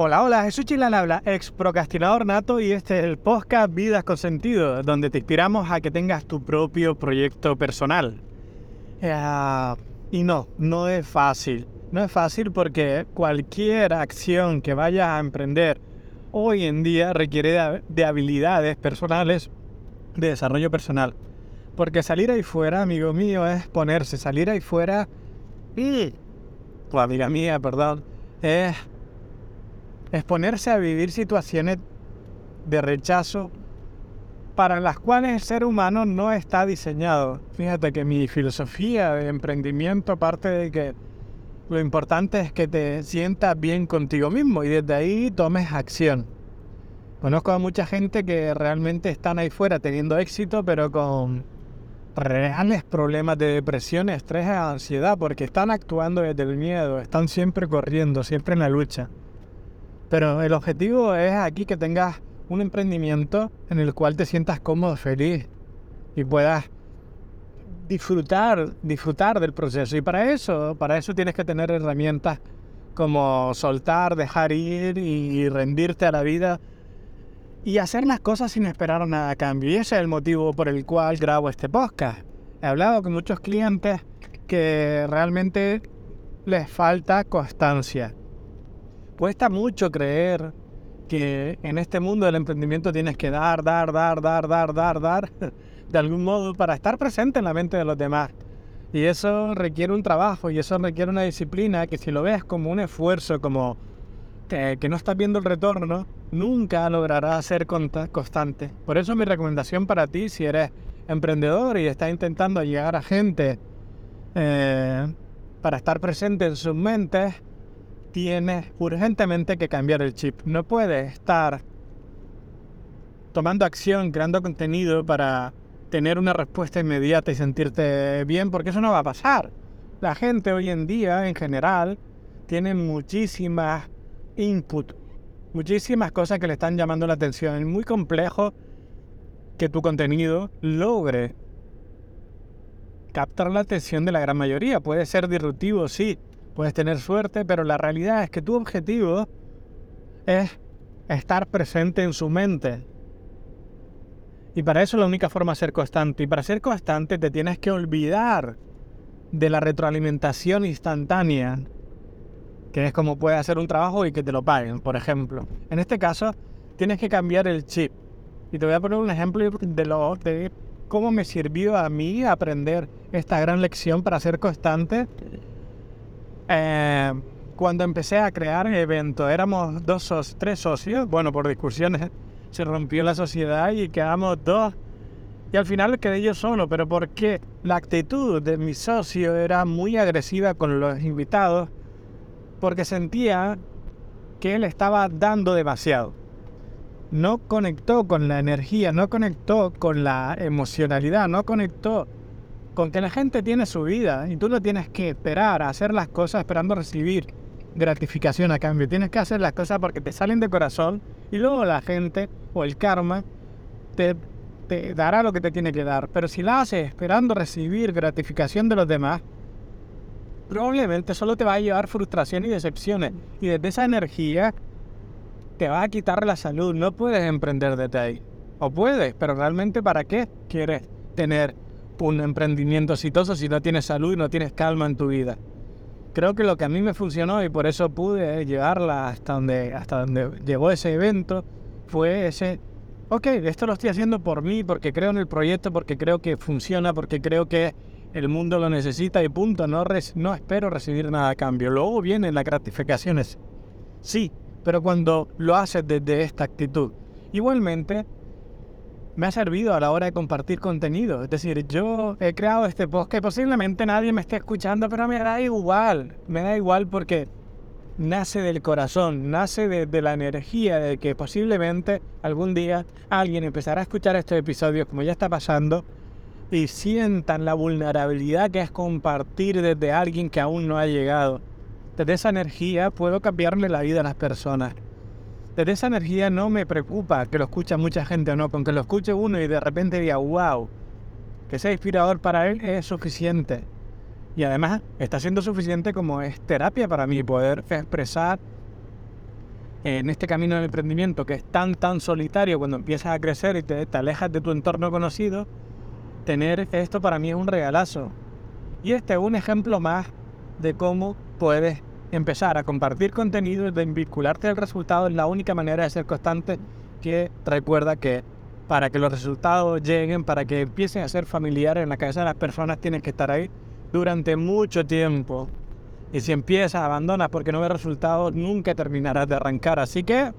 Hola, hola, Jesús Chilán habla, ex procrastinador nato y este es el podcast Vidas con Sentido, donde te inspiramos a que tengas tu propio proyecto personal. Eh, y no, no es fácil. No es fácil porque cualquier acción que vayas a emprender hoy en día requiere de, habilidades personales, de desarrollo personal. Porque salir ahí fuera, amigo mío, es ponerse, salir ahí fuera, y, amiga mía, perdón, es exponerse a vivir situaciones de rechazo para las cuales el ser humano no está diseñado. Fíjate que mi filosofía de emprendimiento parte de que lo importante es que te sientas bien contigo mismo y desde ahí tomes acción. Conozco a mucha gente que realmente están ahí fuera teniendo éxito, pero con reales problemas de depresión, estrés ansiedad, porque están actuando desde el miedo, están siempre corriendo, siempre en la lucha. Pero el objetivo es aquí que tengas un emprendimiento en el cual te sientas cómodo, feliz y puedas disfrutar, disfrutar del proceso. Y para eso, para eso tienes que tener herramientas como soltar, dejar ir y rendirte a la vida y hacer las cosas sin esperar nada a cambio. Y ese es el motivo por el cual grabo este podcast. He hablado con muchos clientes que realmente les falta constancia. Cuesta mucho creer que en este mundo del emprendimiento tienes que dar, dar, dar, dar, dar, dar, dar, de algún modo para estar presente en la mente de los demás. Y eso requiere un trabajo y eso requiere una disciplina que si lo ves como un esfuerzo, como que, no estás viendo el retorno, nunca lograrás ser constante. Por eso mi recomendación para ti, si eres emprendedor y estás intentando llegar a gente eh, para estar presente en sus mentes, tienes urgentemente que cambiar el chip. No puedes estar tomando acción, creando contenido para tener una respuesta inmediata y sentirte bien, porque eso no va a pasar. La gente hoy en día, en general, tiene muchísimas input, muchísimas cosas que le están llamando la atención. Es muy complejo que tu contenido logre captar la atención de la gran mayoría. Puede ser disruptivo, sí, Puedes tener suerte, pero la realidad es que tu objetivo es estar presente en su mente. Y para eso la única forma es ser constante. Y para ser constante te tienes que olvidar de la retroalimentación instantánea, que es como puedes hacer un trabajo y que te lo paguen, por ejemplo. En este caso, tienes que cambiar el chip. Y te voy a poner un ejemplo de, lo, de cómo me sirvió a mí aprender esta gran lección para ser constante eh, cuando empecé a crear eventos, éramos dos tres socios, bueno, por discusiones se rompió la sociedad y quedamos dos. Y al final quedé yo solo, pero porque la actitud de mi socio era muy agresiva con los invitados, porque sentía que él estaba dando demasiado. No conectó con la energía, no conectó con la emocionalidad, no conectó con que la gente tiene su vida y tú no tienes que esperar a hacer las cosas esperando recibir gratificación a cambio. Tienes que hacer las cosas porque te salen de corazón y luego la gente o el karma te, dará lo que te tiene que dar. Pero si la haces esperando recibir gratificación de los demás, probablemente solo te va a llevar frustración y decepciones. Y desde esa energía te va a quitar la salud. No puedes emprender desde ahí. O puedes, pero realmente ¿para qué quieres tener un emprendimiento exitoso si no tienes salud y no tienes calma en tu vida. Creo que lo que a mí me funcionó y por eso pude llevarla hasta donde, hasta donde llegó ese evento fue ese, ok, esto lo estoy haciendo por mí, porque creo en el proyecto, porque creo que funciona, porque creo que el mundo lo necesita y punto, no, no espero recibir nada a cambio. Luego vienen las gratificaciones, sí, pero cuando lo haces desde esta actitud. Igualmente, me ha servido a la hora de compartir contenido. Es decir, yo he creado este post que posiblemente nadie me esté escuchando, pero me da igual. Me da igual porque nace del corazón, nace de, la energía de que posiblemente algún día alguien empezará a escuchar estos episodios como ya está pasando y sientan la vulnerabilidad que es compartir desde alguien que aún no ha llegado. Desde esa energía puedo cambiarle la vida a las personas desde esa energía no me preocupa que lo escuche mucha gente o no, con que lo escuche uno y de repente diga, wow, que sea inspirador para él es suficiente. Y además está siendo suficiente como es terapia para mí poder expresar en este camino del emprendimiento que es tan, tan solitario cuando empiezas a crecer y te, te alejas de tu entorno conocido, tener esto para mí es un regalazo. Y este es un ejemplo más de cómo puedes empezar a compartir contenido, de vincularte al resultado, es la única manera de ser constante que recuerda que para que los resultados lleguen, para que empiecen a ser familiares en la cabeza de las personas, tienes que estar ahí durante mucho tiempo. Y si empiezas, abandonas porque no ves resultados, nunca terminarás de arrancar. Así que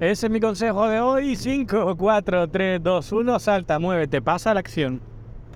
ese es mi consejo de hoy. 5, 4, 3, 2, 1, salta, muévete, pasa a la acción.